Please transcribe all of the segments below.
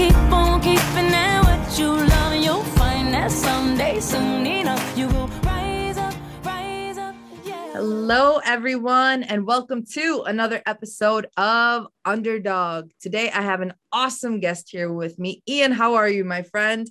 They don't get to run. This goes up to the underdog. Keep on keeping at what you love, and you'll find that someday, soon enough, you will rise up, rise up. Yeah. Hello, everyone, and welcome to another episode of Underdog. Today, I have an awesome guest here with me. Ian, how are you, my friend?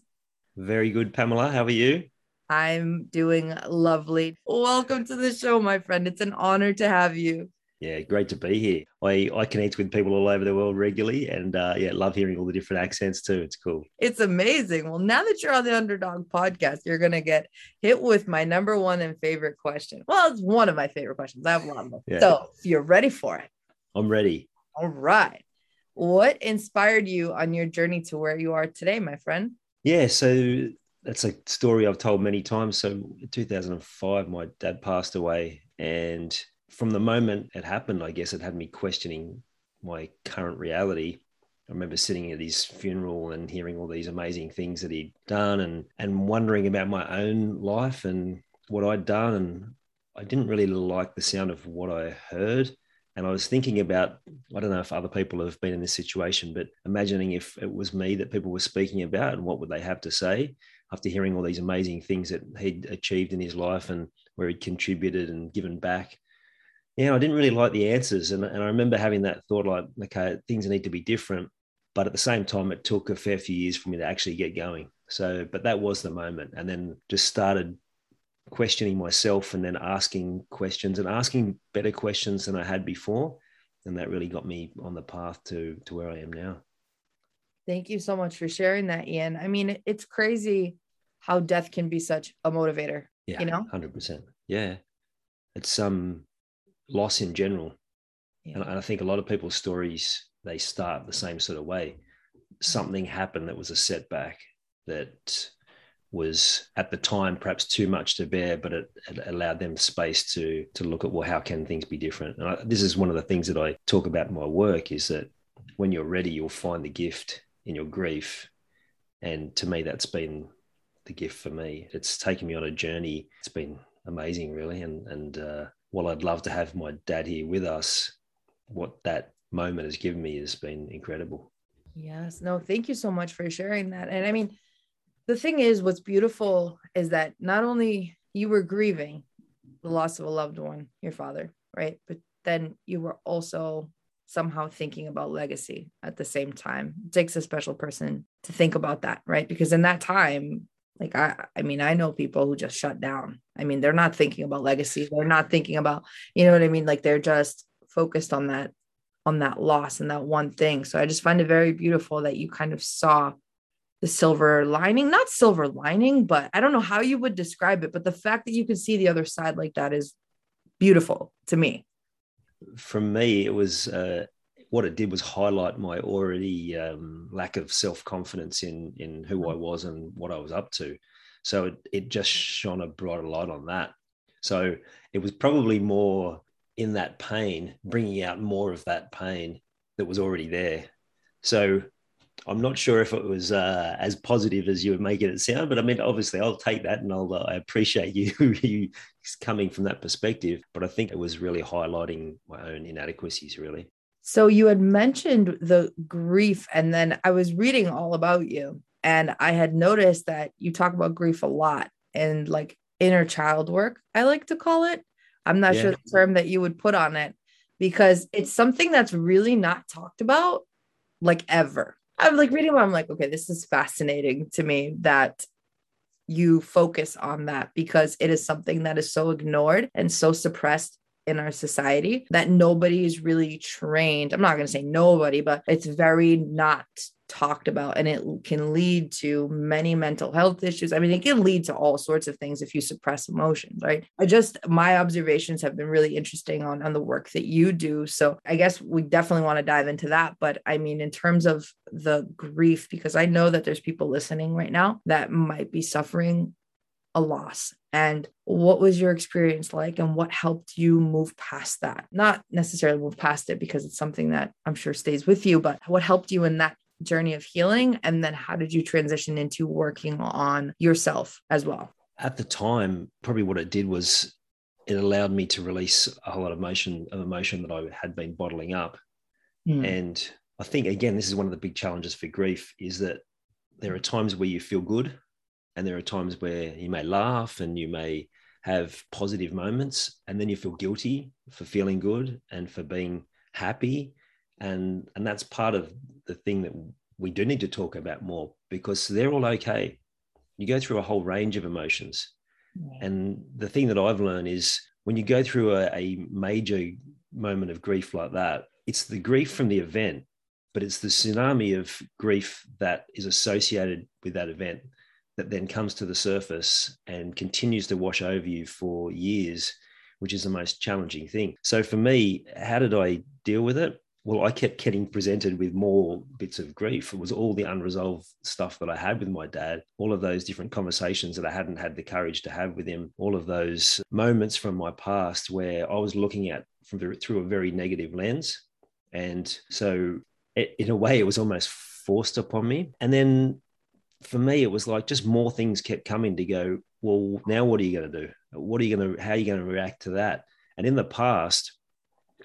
Very good, Pamela. How are you? I'm doing lovely. Welcome to the show, my friend. It's an honor to have you. Yeah, great to be here. I, I connect with people all over the world regularly and uh, yeah, love hearing all the different accents too. It's cool. It's amazing. Well, now that you're on the Underdog podcast, you're going to get hit with my number one and favorite question. Well, it's one of my favorite questions. I have a lot of them. Yeah. So, if you're ready for it. I'm ready. All right. What inspired you on your journey to where you are today, my friend? Yeah, so that's a story I've told many times. So 2005, my dad passed away. And from the moment it happened, I guess it had me questioning my current reality. I remember sitting at his funeral and hearing all these amazing things that he'd done and, and wondering about my own life and what I'd done. And I didn't really like the sound of what I heard. And I was thinking about, I don't know if other people have been in this situation, but imagining if it was me that people were speaking about and what would they have to say after hearing all these amazing things that he'd achieved in his life and where he'd contributed and given back. Yeah, I didn't really like the answers. And, and I remember having that thought like, okay, things need to be different. But at the same time, it took a fair few years for me to actually get going. So, but that was the moment. And then just started questioning myself and then asking questions and asking better questions than I had before. And that really got me on the path to, to where I am now. Thank you so much for sharing that, Ian. I mean, it's crazy how death can be such a motivator. Yeah, You know? hundred percent. Yeah, it's um loss in general, and and I think a lot of people's stories they start the same sort of way. Something happened that was a setback that was at the time perhaps too much to bear, but it, it allowed them space to to look at well, how can things be different? And I, this is one of the things that I talk about in my work is that when you're ready, you'll find the gift in your grief, and to me, that's been the gift for me. It's taken me on a journey. It's been amazing, really. And and uh, while I'd love to have my dad here with us, what that moment has given me has been incredible. Yes. No, thank you so much for sharing that. And I mean, the thing is, what's beautiful is that not only you were grieving the loss of a loved one, your father, right? But then you were also somehow thinking about legacy at the same time. It takes a special person to think about that, right? Because in that time, like I, I mean, I know people who just shut down. I mean, they're not thinking about legacy. They're not thinking about, you know what I mean? Like they're just focused on that on that loss and that one thing. So I just find it very beautiful that you kind of saw the silver lining, not silver lining, but I don't know how you would describe it, but the fact that you can see the other side like that is beautiful to me. For me, it was uh, what it did was highlight my already um, lack of self confidence in in who I was and what I was up to. So it, it just shone a brighter light on that. So it was probably more in that pain, bringing out more of that pain that was already there. So I'm not sure if it was uh, as positive as you were making it sound, but I mean, obviously, I'll take that, and I'll uh, I appreciate you you coming from that perspective. But I think it was really highlighting my own inadequacies, really. So you had mentioned the grief, and then I was reading all about you, and I had noticed that you talk about grief a lot and like inner child work, I like to call it. I'm not sure the term that you would put on it because it's something that's really not talked about like ever. I'm like reading about, I'm like, okay, this is fascinating to me that you focus on that because it is something that is so ignored and so suppressed in our society that nobody is really trained. I'm not going to say nobody, but it's very not talked about and it can lead to many mental health issues. I mean, it can lead to all sorts of things if you suppress emotions, right? I just my observations have been really interesting on on the work that you do. So I guess we definitely want to dive into that, but I mean in terms of the grief because I know that there's people listening right now that might be suffering a loss and what was your experience like and what helped you move past that? Not necessarily move past it because it's something that i'm sure stays with you but what helped you in that journey of healing? And then how did you transition into working on yourself as well? At the time probably what it did was it allowed me to release a whole lot of emotion of emotion that i had been bottling up. Mm. and i think again this is one of the big challenges for grief is that there are times where you feel good and there are times where you may laugh and you may have positive moments and then you feel guilty for feeling good and for being happy. And and that's part of the thing that we do need to talk about more because they're all okay. You go through a whole range of emotions. Yeah. and the thing that i've learned is when you go through a, a major moment of grief like that it's the grief from the event but it's the tsunami of grief that is associated with that event that then comes to the surface and continues to wash over you for years which is the most challenging thing so for me how did i deal with it well, I kept getting presented with more bits of grief. It was all the unresolved stuff that I had with my dad, all of those different conversations that I hadn't had the courage to have with him, all of those moments from my past where I was looking at from the, through a very negative lens. And so, it, in a way, it was almost forced upon me. And then for me, it was like just more things kept coming to go, well, now what are you going to do? What are you going to, how are you going to react to that? And in the past,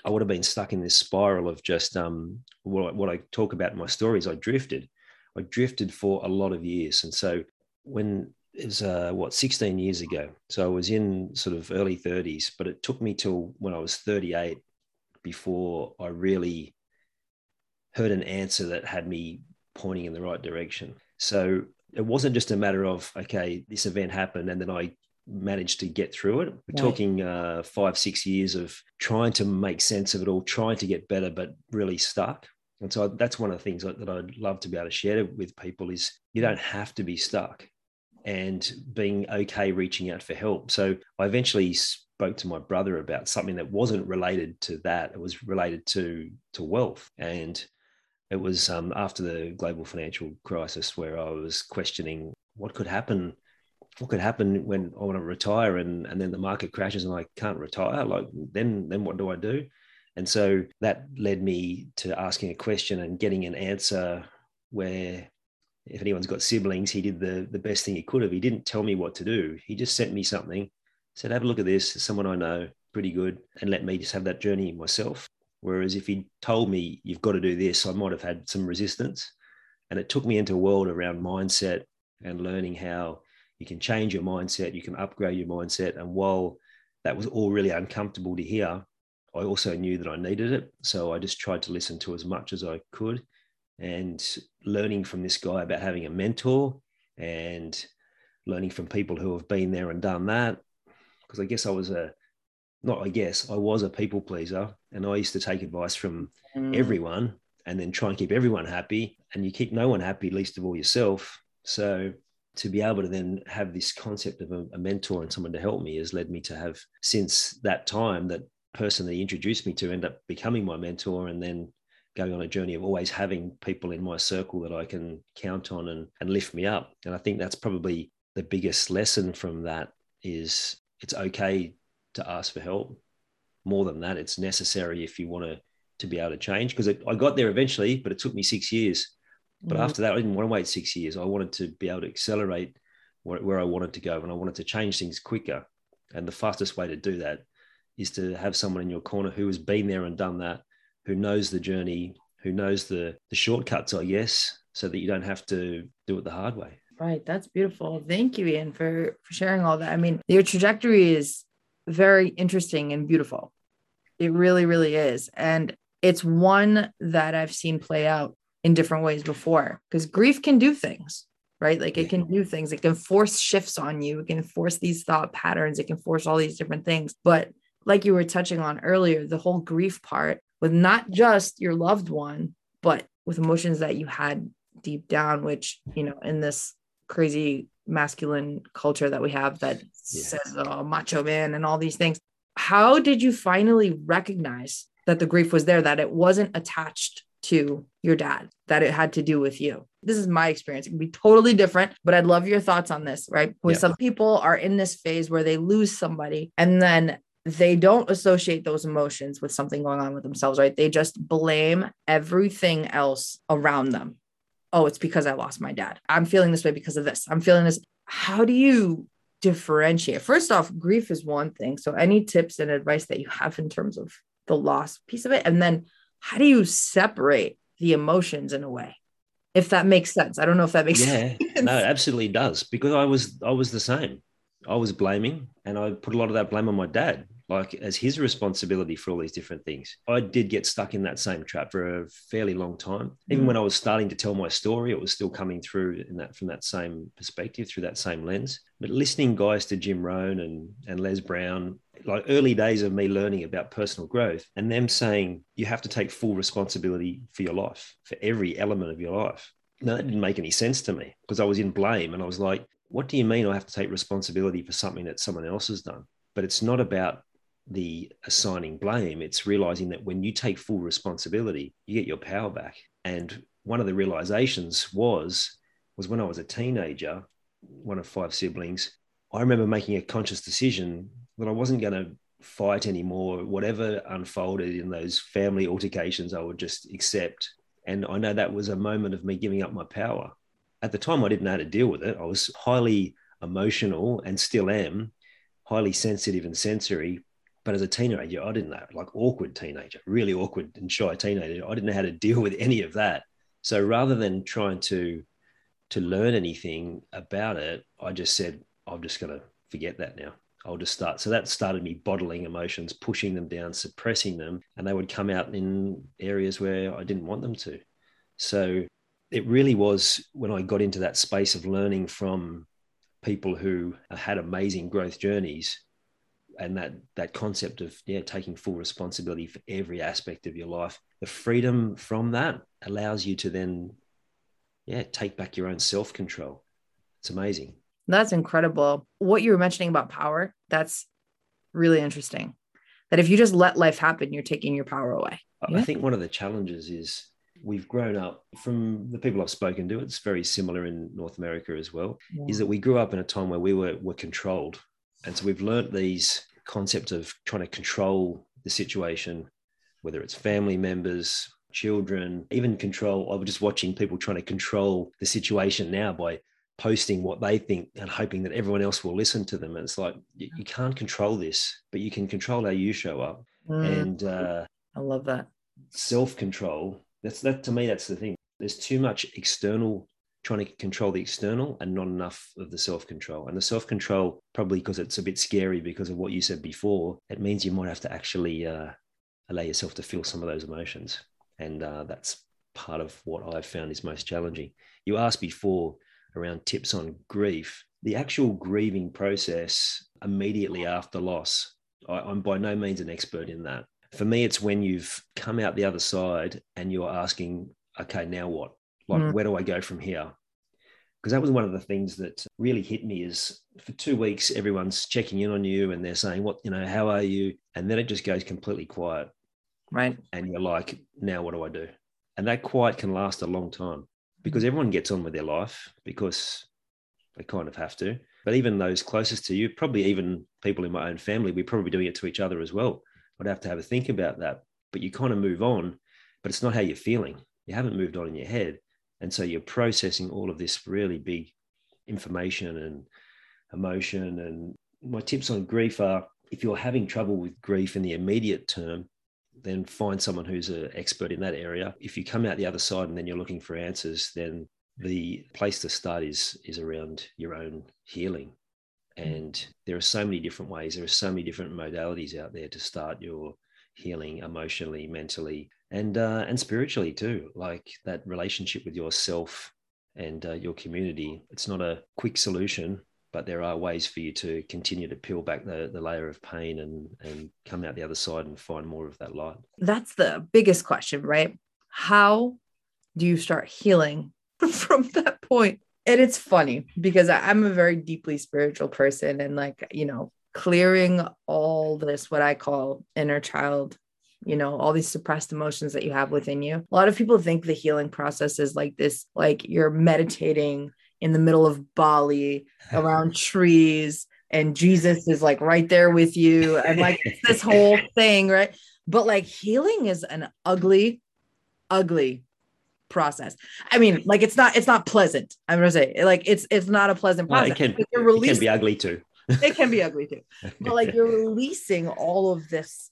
I would have been stuck in this spiral of just um, what, I, what I talk about in my stories. I drifted. I drifted for a lot of years. And so when it was, uh, what, 16 years ago. So I was in sort of early 30s, but it took me till when I was 38 before I really heard an answer that had me pointing in the right direction. So it wasn't just a matter of, okay, this event happened and then I managed to get through it. We're right. talking uh, five, six years of trying to make sense of it all, trying to get better, but really stuck. And so that's one of the things that I'd love to be able to share with people is you don't have to be stuck and being okay reaching out for help. So I eventually spoke to my brother about something that wasn't related to that. It was related to to wealth. And it was um, after the global financial crisis where I was questioning what could happen what could happen when I want to retire and, and then the market crashes and I can't retire? Like then then what do I do? And so that led me to asking a question and getting an answer where if anyone's got siblings, he did the, the best thing he could have. He didn't tell me what to do. He just sent me something, said, have a look at this. Someone I know pretty good and let me just have that journey myself. Whereas if he told me you've got to do this, I might have had some resistance. And it took me into a world around mindset and learning how you can change your mindset, you can upgrade your mindset. And while that was all really uncomfortable to hear, I also knew that I needed it. So I just tried to listen to as much as I could and learning from this guy about having a mentor and learning from people who have been there and done that. Because I guess I was a, not I guess, I was a people pleaser and I used to take advice from mm. everyone and then try and keep everyone happy. And you keep no one happy, least of all yourself. So to be able to then have this concept of a, a, mentor and someone to help me has led me to have since that time that person that he introduced me to end up becoming my mentor and then going on a journey of always having people in my circle that I can count on and, and lift me up. And I think that's probably the biggest lesson from that is it's okay to ask for help. More than that, it's necessary if you want to to be able to change. Because I got there eventually, but it took me six years but mm-hmm. after that, I didn't want to wait six years. I wanted to be able to accelerate where, where I wanted to go and I wanted to change things quicker. And the fastest way to do that is to have someone in your corner who has been there and done that, who knows the journey, who knows the, the shortcuts, I guess, so that you don't have to do it the hard way. Right. That's beautiful. Thank you, Ian, for, for sharing all that. I mean, your trajectory is very interesting and beautiful. It really, really is. And it's one that I've seen play out in different ways before because grief can do things right? Like it can do things. It can force shifts on you. It can force these thought patterns. It can force all these different things. But like you were touching on earlier the whole grief part with not just your loved one but with emotions that you had deep down, which, you know, in this crazy masculine culture that we have that Yeah. says, oh, macho man and all these things. How did you finally recognize that the grief was there, that it wasn't attached to your dad, that it had to do with you? This is my experience. It can be totally different, but I'd love your thoughts on this, right? When Yeah. some people are in this phase where they lose somebody and then they don't associate those emotions with something going on with themselves, right? They just blame everything else around them. Oh, it's because I lost my dad. I'm feeling this way because of this. I'm feeling this. How do you differentiate? First off, grief is one thing. So, any tips and advice that you have in terms of the loss piece of it? And then, how do you separate the emotions in a way? If that makes sense. I don't know if that makes yeah sense. no it absolutely does because i was i was the same i was blaming and i put a lot of that blame on my dad like as his responsibility for all these different things i did get stuck in that same trap for a fairly long time even Mm. when i was starting to tell my story it was still coming through in that from that same perspective through that same lens but listening guys to jim rohn and and les brown like early days of me learning about personal growth and them saying you have to take full responsibility for your life for every element of your life no, that didn't make any sense to me because I was in blame and I was like, what do you mean I have to take responsibility for something that someone else has done? But it's not about the assigning blame. It's realizing that when you take full responsibility, you get your power back. And one of the realizations was, was when I was a teenager, one of five siblings, I remember making a conscious decision that I wasn't going to fight anymore. Whatever unfolded in those family altercations, I would just accept and I know that was a moment of me giving up my power. At the time, I didn't know how to deal with it. I was highly emotional and still am, highly sensitive and sensory. But as a teenager, I didn't know, like awkward teenager, really awkward and shy teenager. I didn't know how to deal with any of that. So rather than trying to to learn anything about it, I just said, I'm just to forget that now. I'll just start. So that started me bottling emotions, pushing them down, suppressing them, and they would come out in areas where I didn't want them to. So it really was when I got into that space of learning from people who had amazing growth journeys and that that concept of yeah taking full responsibility for every aspect of your life the freedom from that allows you to then yeah take back your own self-control it's amazing That's incredible. What you were mentioning about power, that's really interesting. That if you just let life happen, you're taking your power away. I- Yeah. I think one of the challenges is we've grown up from the people I've spoken to, it's very similar in North America as well, is that we grew up in a time where we were, were controlled. And so we've learnt these concepts of trying to control the situation, whether it's family members, children, even control. I was just watching people trying to control the situation now by posting what they think and hoping that everyone else will listen to them. And it's like, you, you can't control this, but you can control how you show up. Mm, And, uh, I love that. self-control that's that to me that's the thing there's too much external trying to control the external and not enough of the self-control. And the self-control probably because it's a bit scary because of what you said before it means you might have to actually uh, allow yourself to feel some of those emotions. And uh, that's part of what i've found is most challenging. You asked before around tips on grief. The actual grieving process immediately after loss I, i'm by no means an expert in that. For me, it's when you've come out the other side and you're asking, okay, now what? Like, Mm. where do I go from here? Because that was one of the things that really hit me is for two weeks, everyone's checking in on you and they're saying, what, you know, how are you? And then it just goes completely quiet. Right. And you're like, now what do I do? And that quiet can last a long time because everyone gets on with their life because they kind of have to. But even those closest to you, probably even people in my own family, we're probably doing it to each other as well. I'd have to have a think about that. But you kind of move on, but it's not how you're feeling. You haven't moved on in your head. And so you're processing all of this really big information and emotion. And my tips on grief are if you're having trouble with grief in the immediate term, then find someone who's an expert in that area. If you come out the other side and then you're looking for answers, then the place to start is is around your own healing and there are so many different ways there are so many different modalities out there to start your healing emotionally mentally and uh, and spiritually too like that relationship with yourself and uh, your community it's not a quick solution but there are ways for you to continue to peel back the, the layer of pain and and come out the other side and find more of that light That's the biggest question, right? How do you start healing from that point. And it's funny because I'm a very deeply spiritual person and like, you know, clearing all this, what I call inner child, you know, all these suppressed emotions that you have within you. A lot of people think the healing process is like this, like you're meditating in the middle of Bali around trees and Jesus is like right there with you and like this whole thing, right? But like healing is an ugly, ugly process. I mean, like it's not it's not pleasant. I'm gonna say like it's it's not a pleasant process. it can, it can be ugly too. it can be ugly too but like you're releasing all of this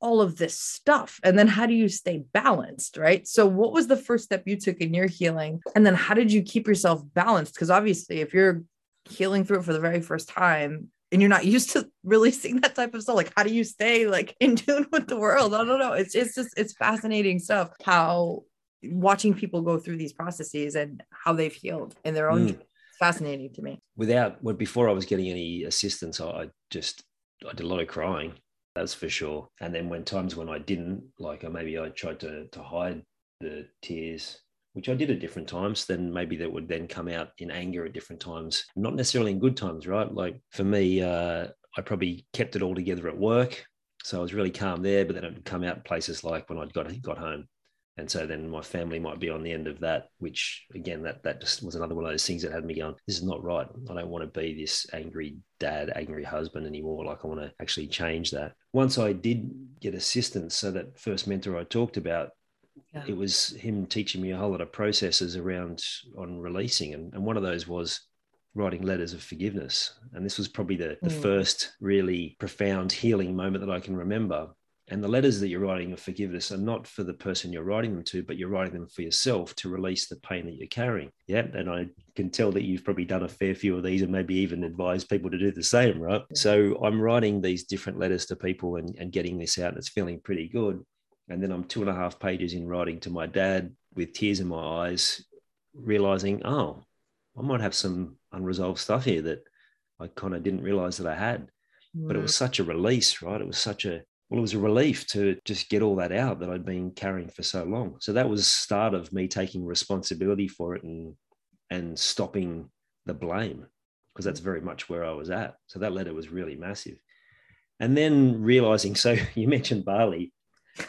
all of this stuff and then how do you stay balanced right? So what was the first step you took in your healing and then how did you keep yourself balanced? Because obviously if you're healing through it for the very first time and you're not used to releasing that type of stuff like how do you stay like in tune with the world? I don't know. It's it's just it's fascinating stuff how watching people go through these processes and how they've healed in their own Mm. fascinating to me. Without, well, before I was getting any assistance, I just, I did a lot of crying. That's for sure. And then when times when I didn't, like uh, maybe I tried to to hide the tears, which I did at different times. Then maybe that would then come out in anger at different times, not necessarily in good times, right? Like for me, uh, I probably kept it all together at work, so I was really calm there. But then it would come out in places like when I got got home, and so then my family might be on the end of that, which again, that that just was another one of those things that had me going, this is not right. I don't want to be this angry dad, angry husband anymore. Like I want to actually change that. Once I did get assistance, so that first mentor I talked about, Yeah. it was him teaching me a whole lot of processes around on releasing. And, and one of those was writing letters of forgiveness. And this was probably the, the Mm. first really profound healing moment that I can remember. And the letters that you're writing of forgiveness are not for the person you're writing them to, but you're writing them for yourself to release the pain that you're carrying. Yeah. And I can tell that you've probably done a fair few of these and maybe even advised people to do the same, right? Yeah. So I'm writing these different letters to people and, and getting this out, and it's feeling pretty good. And then I'm two and a half pages in writing to my dad with tears in my eyes, realizing, oh, I might have some unresolved stuff here that I kind of didn't realize that I had but it was mm. such a release, right? It was such a well, it was a relief to just get all that out that I'd been carrying for so long. So that was the start of me taking responsibility for it and and stopping the blame because that's very much where I was at. So that letter was really massive. And then realizing, so you mentioned Bali.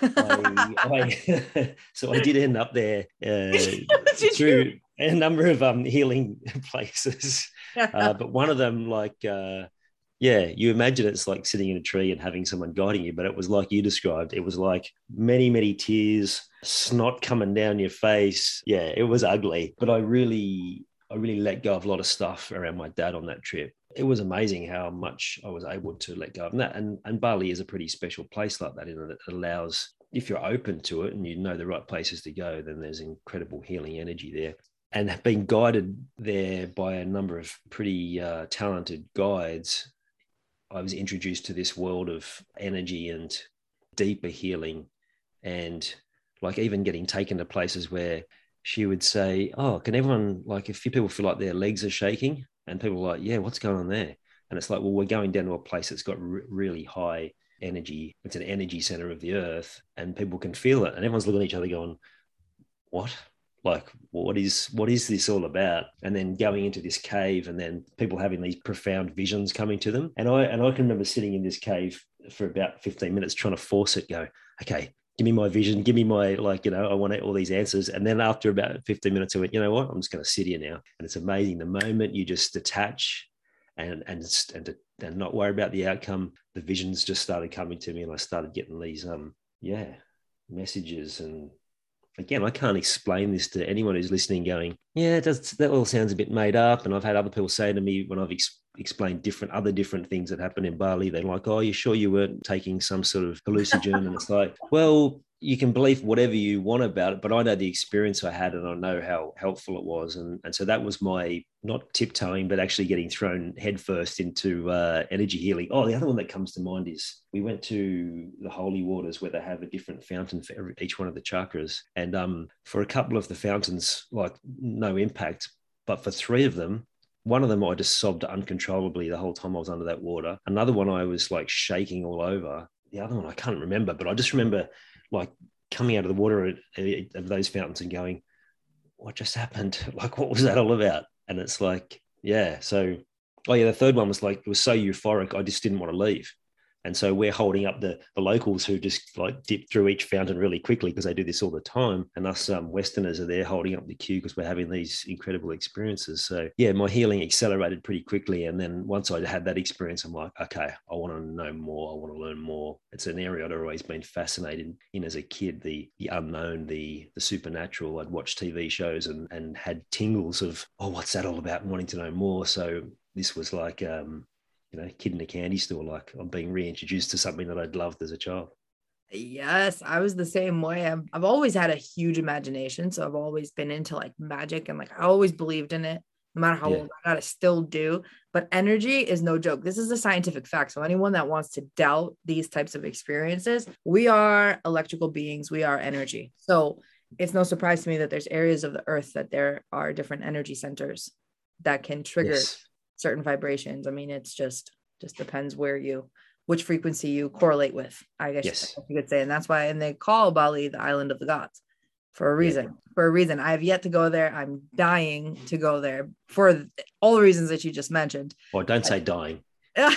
I, I, so I did end up there uh, through a number of um, healing places uh, but one of them like uh, yeah you imagine it's like sitting in a tree and having someone guiding you but it was like you described it was like many many tears snot coming down your face. Yeah it was ugly but i really i really let go of a lot of stuff around my dad on that trip. It was amazing how much i was able to let go of that and, and bali is a pretty special place like that it allows if you're open to it and you know the right places to go then there's incredible healing energy there. And been guided there by a number of pretty uh, talented guides, I was introduced to this world of energy and deeper healing, and like even getting taken to places where she would say, "Oh, can everyone like if people feel like their legs are shaking?" And people are like, "Yeah, what's going on there?" And it's like, "Well, we're going down to a place that's got re- really high energy. It's an energy center of the earth, and people can feel it." And everyone's looking at each other, going, "What?" Like what is what is this all about? And then going into this cave and then people having these profound visions coming to them. And i and i can remember sitting in this cave for about 15 minutes trying to force it go okay give me my vision give me my like you know i want all these answers. And then after about 15 minutes i went you know what? I'm just going to sit here now. And it's amazing the moment you just detach and and and, to, and not worry about the outcome the visions just started coming to me and i started getting these um yeah messages and again, I can't explain this to anyone who's listening, going, yeah, does, that all sounds a bit made up. And I've had other people say to me when I've ex- explained different other different things that happen in Bali, they're like, oh, you sure you weren't taking some sort of hallucinogen? and it's like, well, you can believe whatever you want about it, but I know the experience I had and I know how helpful it was. And, and so that was my not tiptoeing, but actually getting thrown headfirst into uh, energy healing. Oh, the other one that comes to mind is we went to the holy waters where they have a different fountain for every, each one of the chakras. And um, for a couple of the fountains, like no impact, but for three of them, one of them I just sobbed uncontrollably the whole time I was under that water. Another one I was like shaking all over. The other one I can't remember, but I just remember like coming out of the water of those fountains and going, what just happened? Like, what was that all about? And it's like, yeah. So, oh yeah, the third one was like, it was so euphoric, I just didn't want to leave. And so we're holding up the, the locals who just like dip through each fountain really quickly because they do this all the time. And us um, Westerners are there holding up the queue because we're having these incredible experiences. So yeah, my healing accelerated pretty quickly. And then once I had that experience, I'm like, okay, I want to know more. I want to learn more. It's an area I'd always been fascinated in as a kid, the the unknown, the the supernatural. I'd watch TV shows and and had tingles of, oh, what's that all about and wanting to know more. So this was like um, you know, kid in a candy store. Like I'm being reintroduced to something that I'd loved as a child. Yes, I was the same way. I've, I've always had a huge imagination. So I've always been into like magic and like I always believed in it, no matter how yeah. old I got, I still do. But energy is no joke. This is a scientific fact. So anyone that wants to doubt these types of experiences, we are electrical beings, we are energy. So it's no surprise to me that there's areas of the earth that there are different energy centers that can trigger yes certain vibrations. I mean, it's just just depends where you which frequency you correlate with. I guess yes. you could say, and that's why and they call Bali the island of the gods for a reason. Yeah. For a reason, I have yet to go there. I'm dying to go there for all the reasons that you just mentioned. Well, don't say dying. no,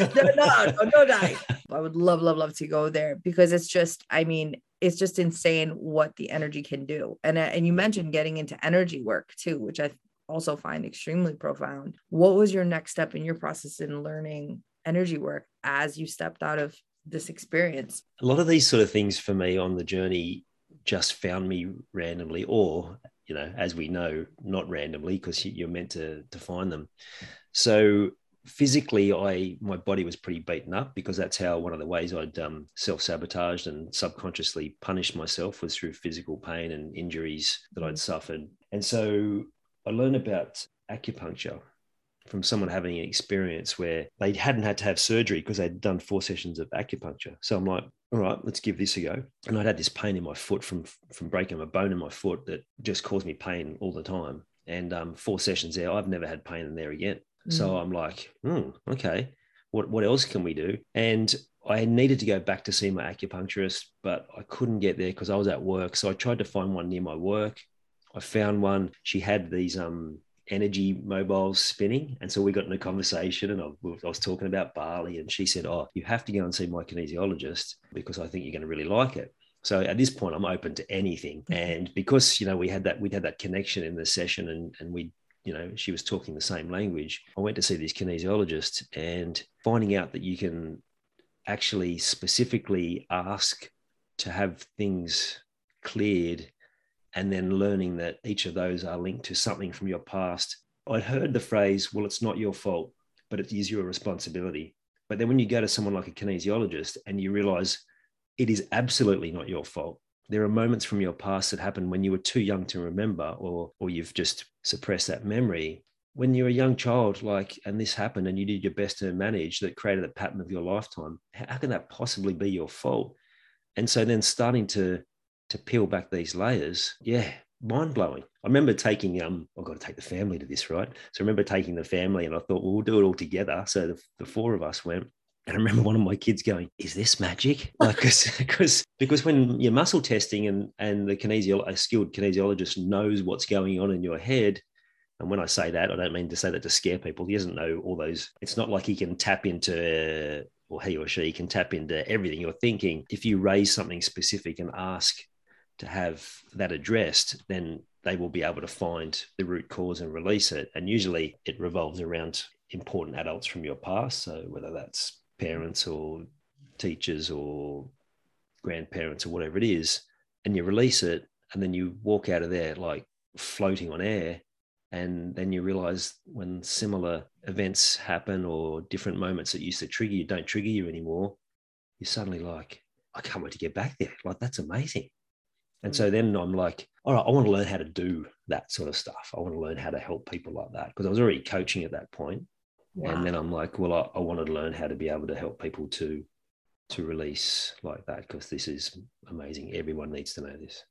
no, no, no dying. I would love, love, love to go there because it's just, I mean, it's just insane what the energy can do. And uh, and you mentioned getting into energy work too, which I also find extremely profound. What was your next step in your process in learning energy work as you stepped out of this experience? A lot of these sort of things for me on the journey just found me randomly, or, you know, as we know, not randomly because you're meant to, to find them. So physically i my body was pretty beaten up because that's how one of the ways i'd um, self-sabotaged and subconsciously punished myself was through physical pain and injuries that i'd suffered and so I learned about acupuncture from someone having an experience where they hadn't had to have surgery because they'd done four sessions of acupuncture. So I'm like, all right, let's give this a go. And I'd had this pain in my foot from from breaking a bone in my foot that just caused me pain all the time. And um, four sessions there, I've never had pain in there again. Mm. So I'm like, hmm, okay, what what else can we do? And I needed to go back to see my acupuncturist, but I couldn't get there because I was at work. So I tried to find one near my work. I found one. She had these um, energy mobiles spinning. And so we got in a conversation and I, I, was talking about Bali and she said, Oh, you have to go and see my kinesiologist because I think you're going to really like it. So at this point, I'm open to anything. Mm-hmm. And because, you know, we had that, we'd had that connection in the session and, and we, you know, she was talking the same language. I went to see this kinesiologist and finding out that you can actually specifically ask to have things cleared and then learning that each of those are linked to something from your past. I'd heard the phrase, well, it's not your fault, but it is your responsibility. But then when you go to someone like a kinesiologist and you realize it is absolutely not your fault, there are moments from your past that happened when you were too young to remember or, or you've just suppressed that memory. When you're a young child, like, and this happened and you did your best to manage that created a pattern of your lifetime, how can that possibly be your fault? And so then starting to to peel back these layers, yeah, mind blowing. I remember taking, um, I've got to take the family to this, right? So I remember taking the family and I thought, well, we'll do it all together. So the, the four of us went. And I remember one of my kids going, "Is this magic?" Like, because because when you're muscle testing and and the kinesiologist, a skilled kinesiologist knows what's going on in your head, and when I say that, I don't mean to say that to scare people. He doesn't know all those. It's not like he can tap into, or he or she can tap into everything you're thinking. If you raise something specific and ask to have that addressed, then they will be able to find the root cause and release it. And usually it revolves around important adults from your past. So whether that's parents or teachers or grandparents or whatever it is, and you release it, and then you walk out of there like floating on air. And then you realize when similar events happen or different moments that used to trigger you don't trigger you anymore, you're suddenly like, I can't wait to get back there. Like, that's amazing. And mm. so then I'm like, all right, I want to learn how to do that sort of stuff. I want to learn how to help people like that because I was already coaching at that point. Wow. And then I'm like, well, I, I wanted to learn how to be able to help people to to release like that because this is amazing. Everyone needs to know this.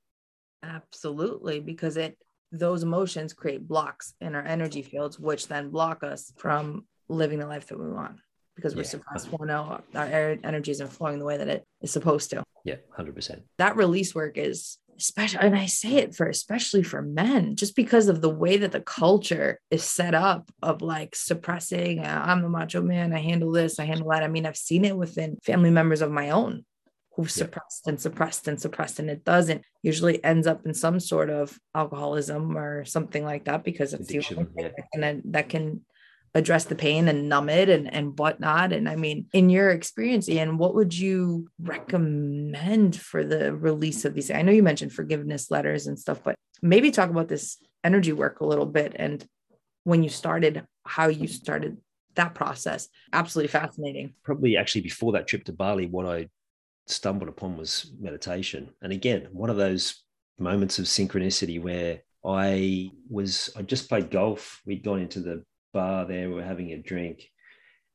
Absolutely, because it those emotions create blocks in our energy fields, which then block us from living the life that we want because we're yeah. suppressed. Well, no, our energy isn't flowing the way that it is supposed to. Yeah, 100%. That release work is especially and I say it for especially for men, just because of the way that the culture is set up of like suppressing, uh, I'm the macho man, I handle this, I handle that. I mean, I've seen it within family members of my own who've Yeah. suppressed and suppressed and suppressed, and it doesn't usually ends up in some sort of alcoholism or something like that because it's the only thing yeah. that can, that can address the pain and numb it and, and whatnot. And I mean, in your experience, Ian, what would you recommend for the release of these? I know you mentioned forgiveness letters and stuff, but maybe talk about this energy work a little bit and when you started, how you started that process. Absolutely fascinating. probably actually before that trip to Bali, what I stumbled upon was meditation. And again, one of those moments of synchronicity where I was, I just played golf. We'd gone into the bar there, we were having a drink,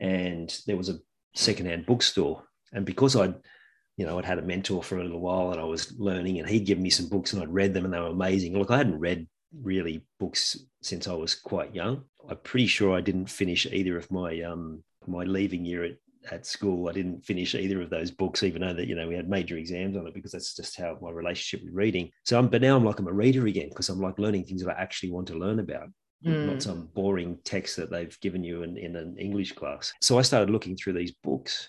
and there was a secondhand bookstore. And because I'd, you know, I'd had a mentor for a little while and I was learning, and he'd given me some books and I'd read them and they were amazing. Look, I hadn't read really books since I was quite young. I'm pretty sure I didn't finish either of my um my leaving year at, at school. I didn't finish either of those books, even though that you know we had major exams on it because that's just how my relationship with reading. So I'm but now I'm like I'm a reader again because I'm like learning things that I actually want to learn about. Mm. Not some boring text that they've given you in, in an English class. So I started looking through these books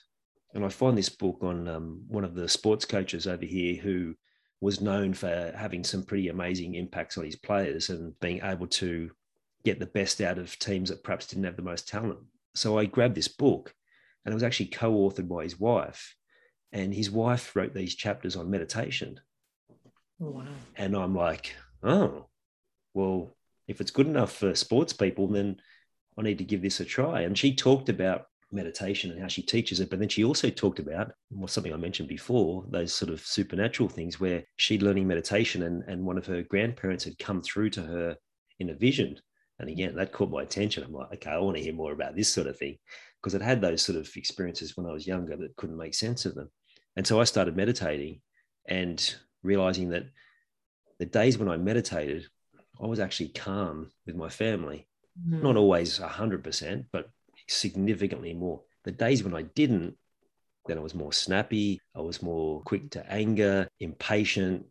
and I find this book on um, one of the sports coaches over here who was known for having some pretty amazing impacts on his players and being able to get the best out of teams that perhaps didn't have the most talent. So I grabbed this book and it was actually co-authored by his wife. And his wife wrote these chapters on meditation. Wow. And I'm like, oh, well, if it's good enough for sports people, then I need to give this a try. And she talked about meditation and how she teaches it. But then she also talked about well, something I mentioned before, those sort of supernatural things where she'd learning meditation and, and one of her grandparents had come through to her in a vision. And again, that caught my attention. I'm like, okay, I want to hear more about this sort of thing because I'd had those sort of experiences when I was younger that couldn't make sense of them. And so I started meditating and realizing that the days when I meditated, I was actually calm with my family. Mm. Not always 100%, but significantly more. The days when I didn't, then I was more snappy. I was more quick to anger, impatient.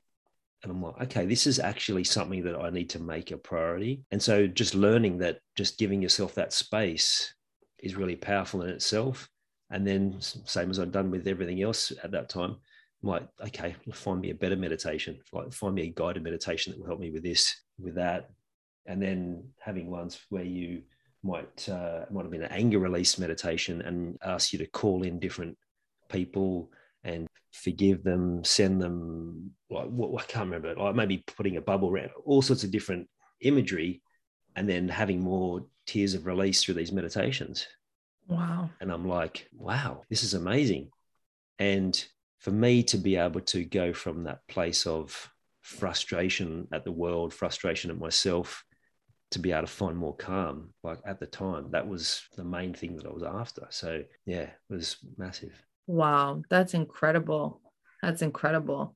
And I'm like, okay, this is actually something that I need to make a priority. And so just learning that just giving yourself that space is really powerful in itself. And then, same as I'd done with everything else at that time, I'm like, okay, find me a better meditation, like find me a guided meditation that will help me with this, with that. And then having ones where you might uh, might have been an anger release meditation and ask you to call in different people and forgive them, send them like what I can't remember, like maybe putting a bubble around all sorts of different imagery, and then having more tears of release through these meditations. Wow. And I'm like, wow, this is amazing. And for me to be able to go from that place of frustration at the world, frustration at myself, to be able to find more calm, like at the time, that was the main thing that I was after. So, yeah, it was massive. Wow. That's incredible. That's incredible.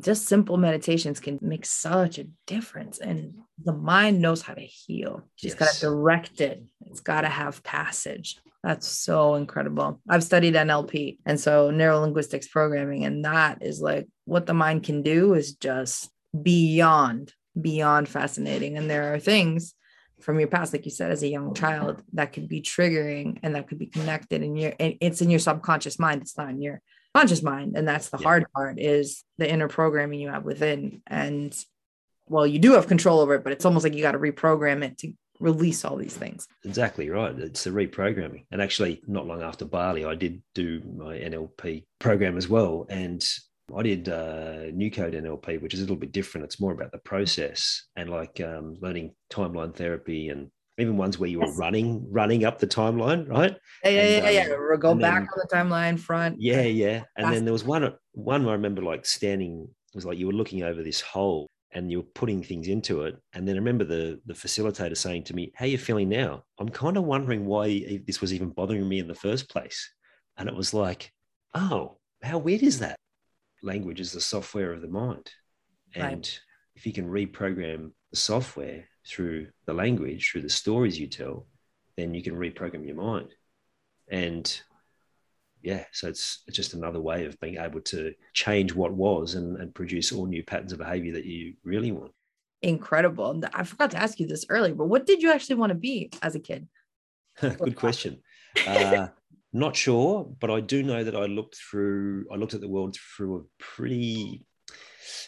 Just simple meditations can make such a difference. And the mind knows how to heal. You just got to direct it. It's got to have passage. That's so incredible. I've studied NLP and so neuro linguistics programming, and that is like what the mind can do is just beyond, beyond fascinating. And there are things from your past, like you said, as a young child, that could be triggering and that could be connected. And your it's in your subconscious mind. It's not in your conscious mind. And that's the Yeah. hard part is the inner programming you have within. And well, you do have control over it, but it's almost like you got to reprogram it to release all these things. Exactly right. It's the reprogramming. And actually, not long after Bali, I did do my NLP program as well. And I did uh, New Code NLP, which is a little bit different. It's more about the process and like um, learning timeline therapy and even ones where you were Yes. running, running up the timeline, right? Yeah, yeah, And, yeah, yeah. um, go back then- on the timeline front. Yeah, yeah. And then there was one, one I remember like standing. It was like you were looking over this hole and you're putting things into it. And then I remember the the facilitator saying to me, "How are you feeling now?" I'm kind of wondering why this was even bothering me in the first place. And it was like, oh, how weird is that? Language is the software of the mind, Right. and if you can reprogram the software through the language, through the stories you tell, then you can reprogram your mind. And yeah, so it's, it's just another way of being able to change what was and, and produce all new patterns of behavior that you really want. Incredible. And I forgot to ask you this earlier, but what did you actually want to be as a kid? Good question. Uh, not sure, but I do know that I looked through, I looked at the world through a pretty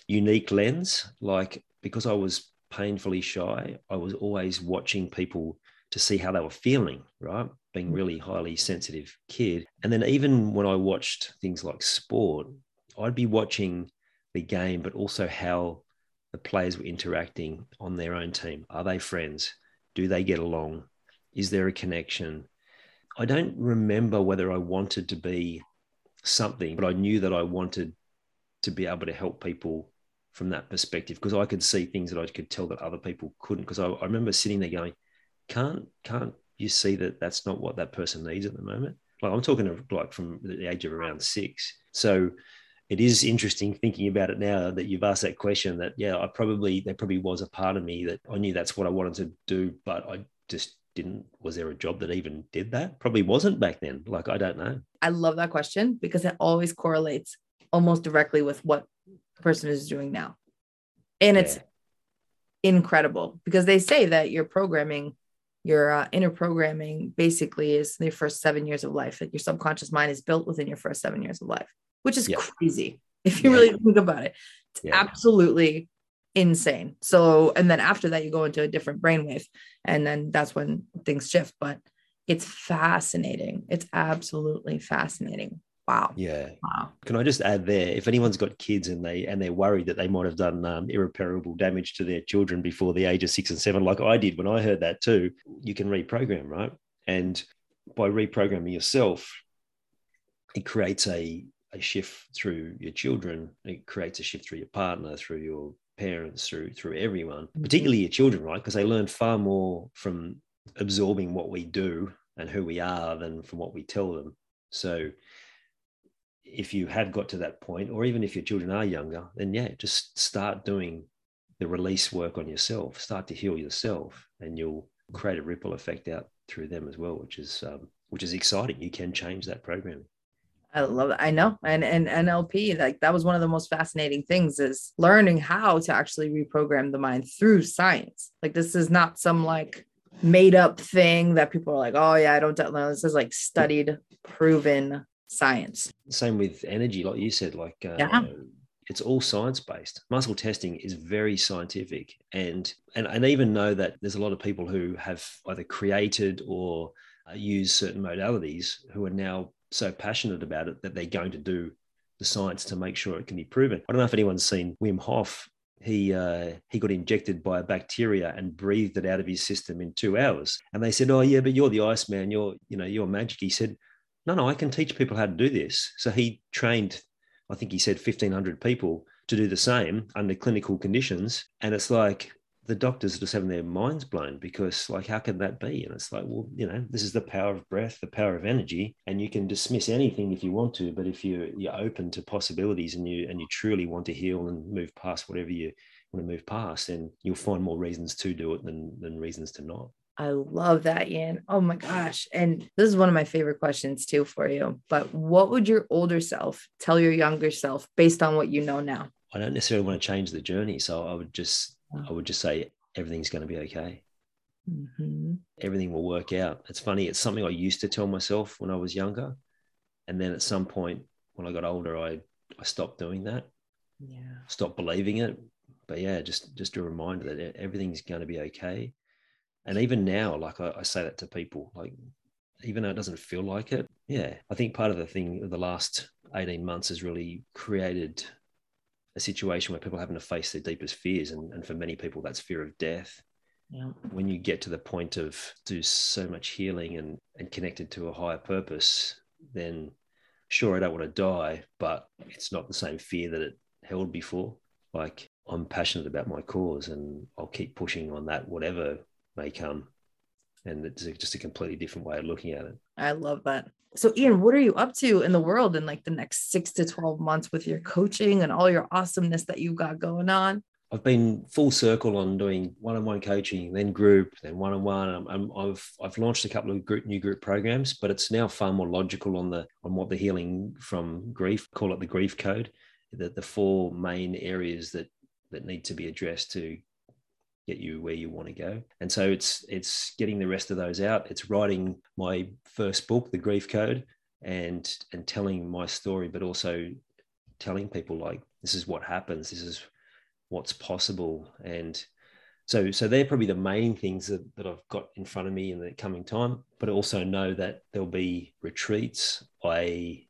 unique lens. Like because I was painfully shy, I was always watching people to see how they were feeling, right? Being hmm. really highly sensitive kid. And then even when I watched things like sport, I'd be watching the game, but also how the players were interacting on their own team. Are they friends? Do they get along? Is there a connection? I don't remember whether I wanted to be something, but I knew that I wanted to be able to help people from that perspective because I could see things that I could tell that other people couldn't. Because I, I remember sitting there going, "Can't can't you see that that's not what that person needs at the moment?" Like I'm talking of like from the age of around six. So it is interesting thinking about it now that you've asked that question. That yeah, I probably there probably was a part of me that I knew that's what I wanted to do, but I just didn't was there a job that even did that probably wasn't back then like i don't know I love that question because it always correlates almost directly with what the person is doing now. And it's incredible because they say that your programming, your uh, inner programming basically is the first seven years of life. Like your subconscious mind is built within your first seven years of life, which is Yeah. crazy if you Yeah. really think about it. It's Yeah. absolutely insane. So, and then after that, you go into a different brainwave, and then that's when things shift. But it's fascinating. It's absolutely fascinating. Wow. yeah Wow. can i just add there if anyone's got kids and they and they're worried that they might have done um, irreparable damage to their children before the age of six and seven like i did when i heard that too you can reprogram right and by reprogramming yourself it creates a a shift through your children it creates a shift through your partner through your parents through through everyone Mhm. particularly your children right because they learn far more from absorbing what we do and who we are than from what we tell them so if you have got to that point or even if your children are younger then yeah just start doing the release work on yourself start to heal yourself and you'll create a ripple effect out through them as well which is um, which is exciting you can change that programming I love it. I know. And and NLP, like that was one of the most fascinating things is learning how to actually reprogram the mind through science. Like this is not some like made up thing that people are like, oh yeah, I don't know. This is like studied, proven science. same with energy like you said like uh, Yeah. it's all science based muscle testing is very scientific and, and and I even know that there's a lot of people who have either created or uh, use certain modalities who are now so passionate about it that they're going to do the science to make sure it can be proven. I don't know if anyone's seen wim hof. He uh, he got injected by a bacteria and breathed it out of his system in two hours. And they said oh yeah but you're the iceman. You're you know you're magic. He said no, no, I can teach people how to do this. So he trained, I think he said 1,500 people to do the same under clinical conditions. And it's like the doctors are just having their minds blown because, like, how can that be? And it's like, well, you know, this is the power of breath, the power of energy, and you can dismiss anything if you want to. But if you you're open to possibilities and you and you truly want to heal and move past whatever you want to move past, then you'll find more reasons to do it than than reasons to not. I love that, Ian. Oh my gosh. And this is one of my favorite questions too for you. But what would your older self tell your younger self based on what you know now? I don't necessarily want to change the journey. So I would just I would just say everything's going to be okay. Mhm. Everything will work out. It's funny. It's something I used to tell myself when I was younger, and then at some point when I got older, I I stopped doing that, Yeah. stopped believing it. But yeah, just just a reminder that everything's going to be okay. And even now, like I, I say that to people, like even though it doesn't feel like it, yeah, I think part of the thing the last eighteen months has really created a situation where people are having to face their deepest fears, and, and for many people, that's fear of death. Yeah. when you get to the point of do so much healing and and connected to a higher purpose then sure i don't want to die but it's not the same fear that it held before. Like i'm passionate about my cause and i'll keep pushing on that whatever may come and it's just a completely different way of looking at it I love that. So, Ian, what are you up to in the world in like the next six to 12 months with your coaching and all your awesomeness that you've got going on? I've been full circle on doing one-on-one coaching, then group, then one-on-one. I'm, I've I've launched a couple of group, new group programs, but it's now far more logical on the on what the healing from grief. Call it the grief code. The the four main areas that that need to be addressed to get you where you want to go. And so it's it's getting the rest of those out. It's writing my first book, The Grief Code, and and telling my story, but also telling people like this is what happens. This is what's possible and so so they're probably the main things that, that i've got in front of me in the coming time but also know that there'll be retreats i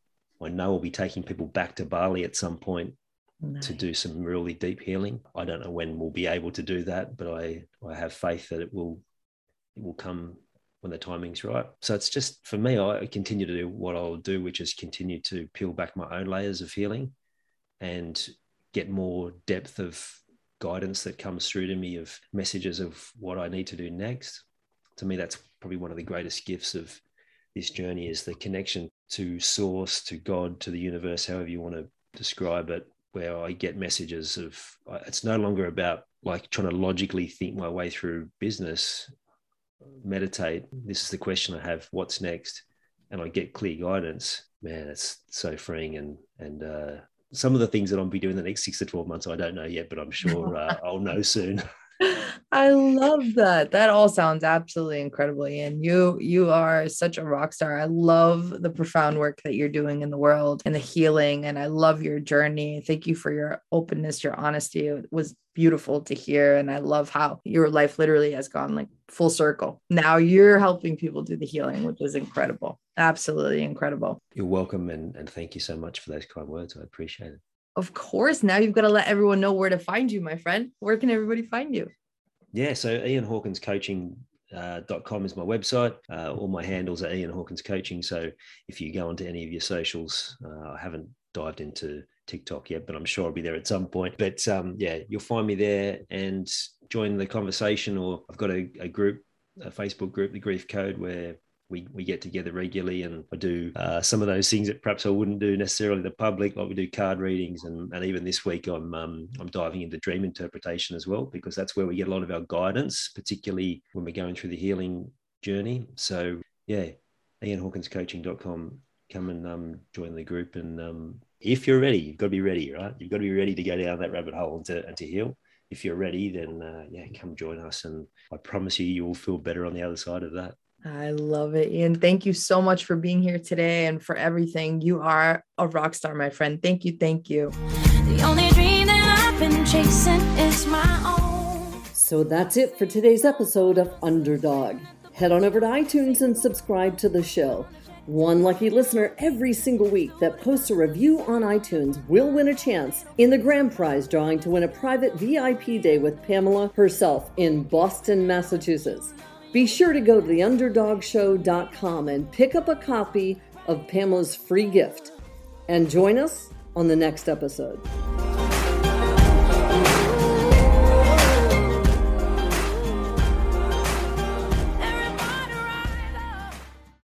i know we'll be taking people back to bali at some point nice. to do some really deep healing i don't know when we'll be able to do that but i i have faith that it will it will come when the timing's right. So it's just for me, I continue to do what I'll do, which is continue to peel back my own layers of healing and get more depth of guidance that comes through to me of messages of what I need to do next. To me, that's probably one of the greatest gifts of this journey is the connection to source, to God, to the universe, however you want to describe it, where I get messages of it's no longer about like trying to logically think my way through business, meditate. This is the question I have what's next? And I get clear guidance. Man, it's so freeing and, and, uh, some of the things that I'll be doing the next six to 12 months, I don't know yet, but I'm sure uh, I'll know soon. I love that. That all sounds absolutely incredible. And you you are such a rock star. I love the profound work that you're doing in the world and the healing. And I love your journey. Thank you for your openness, your honesty. It was beautiful to hear. And I love how your life literally has gone like full circle. Now you're helping people do the healing, which is incredible. Absolutely incredible. You're welcome. And, and thank you so much for those kind words. I appreciate it. Of course. Now you've got to let everyone know where to find you, my friend. Where can everybody find you? Yeah, so Ian Hawkins Coaching uh, .com is my website. Uh, all my handles are Ian Hawkins Coaching. So if you go onto any of your socials, uh, I haven't dived into TikTok yet, but I'm sure I'll be there at some point. But um, yeah, you'll find me there and join the conversation. Or I've got a, a group, a Facebook group, the Grief Code, where we, we get together regularly and I do uh, some of those things that perhaps I wouldn't do necessarily the public, like we do card readings. And, and even this week, I'm, um, I'm diving into dream interpretation as well, because that's where we get a lot of our guidance, particularly when we're going through the healing journey. So, yeah, ianhawkinscoaching.com. Come and um, join the group. And um, if you're ready, you've got to be ready, right? You've got to be ready to go down that rabbit hole and to, and to heal if you're ready, then uh, yeah, come join us, and I promise you, you will feel better on the other side of that. I love it. Ian, thank you so much for being here today and for everything. You are a rock star, my friend. Thank you. Thank you. The only dream that I've been chasing is my own. So that's it for today's episode of Underdog. Head on over to iTunes and subscribe to the show. One lucky listener every single week that posts a review on iTunes will win a chance in the grand prize drawing to win a private VIP day with Pamela herself in Boston, Massachusetts. Be sure to go to theunderdogshow.com and pick up a copy of Pamela's free gift. And join us on the next episode.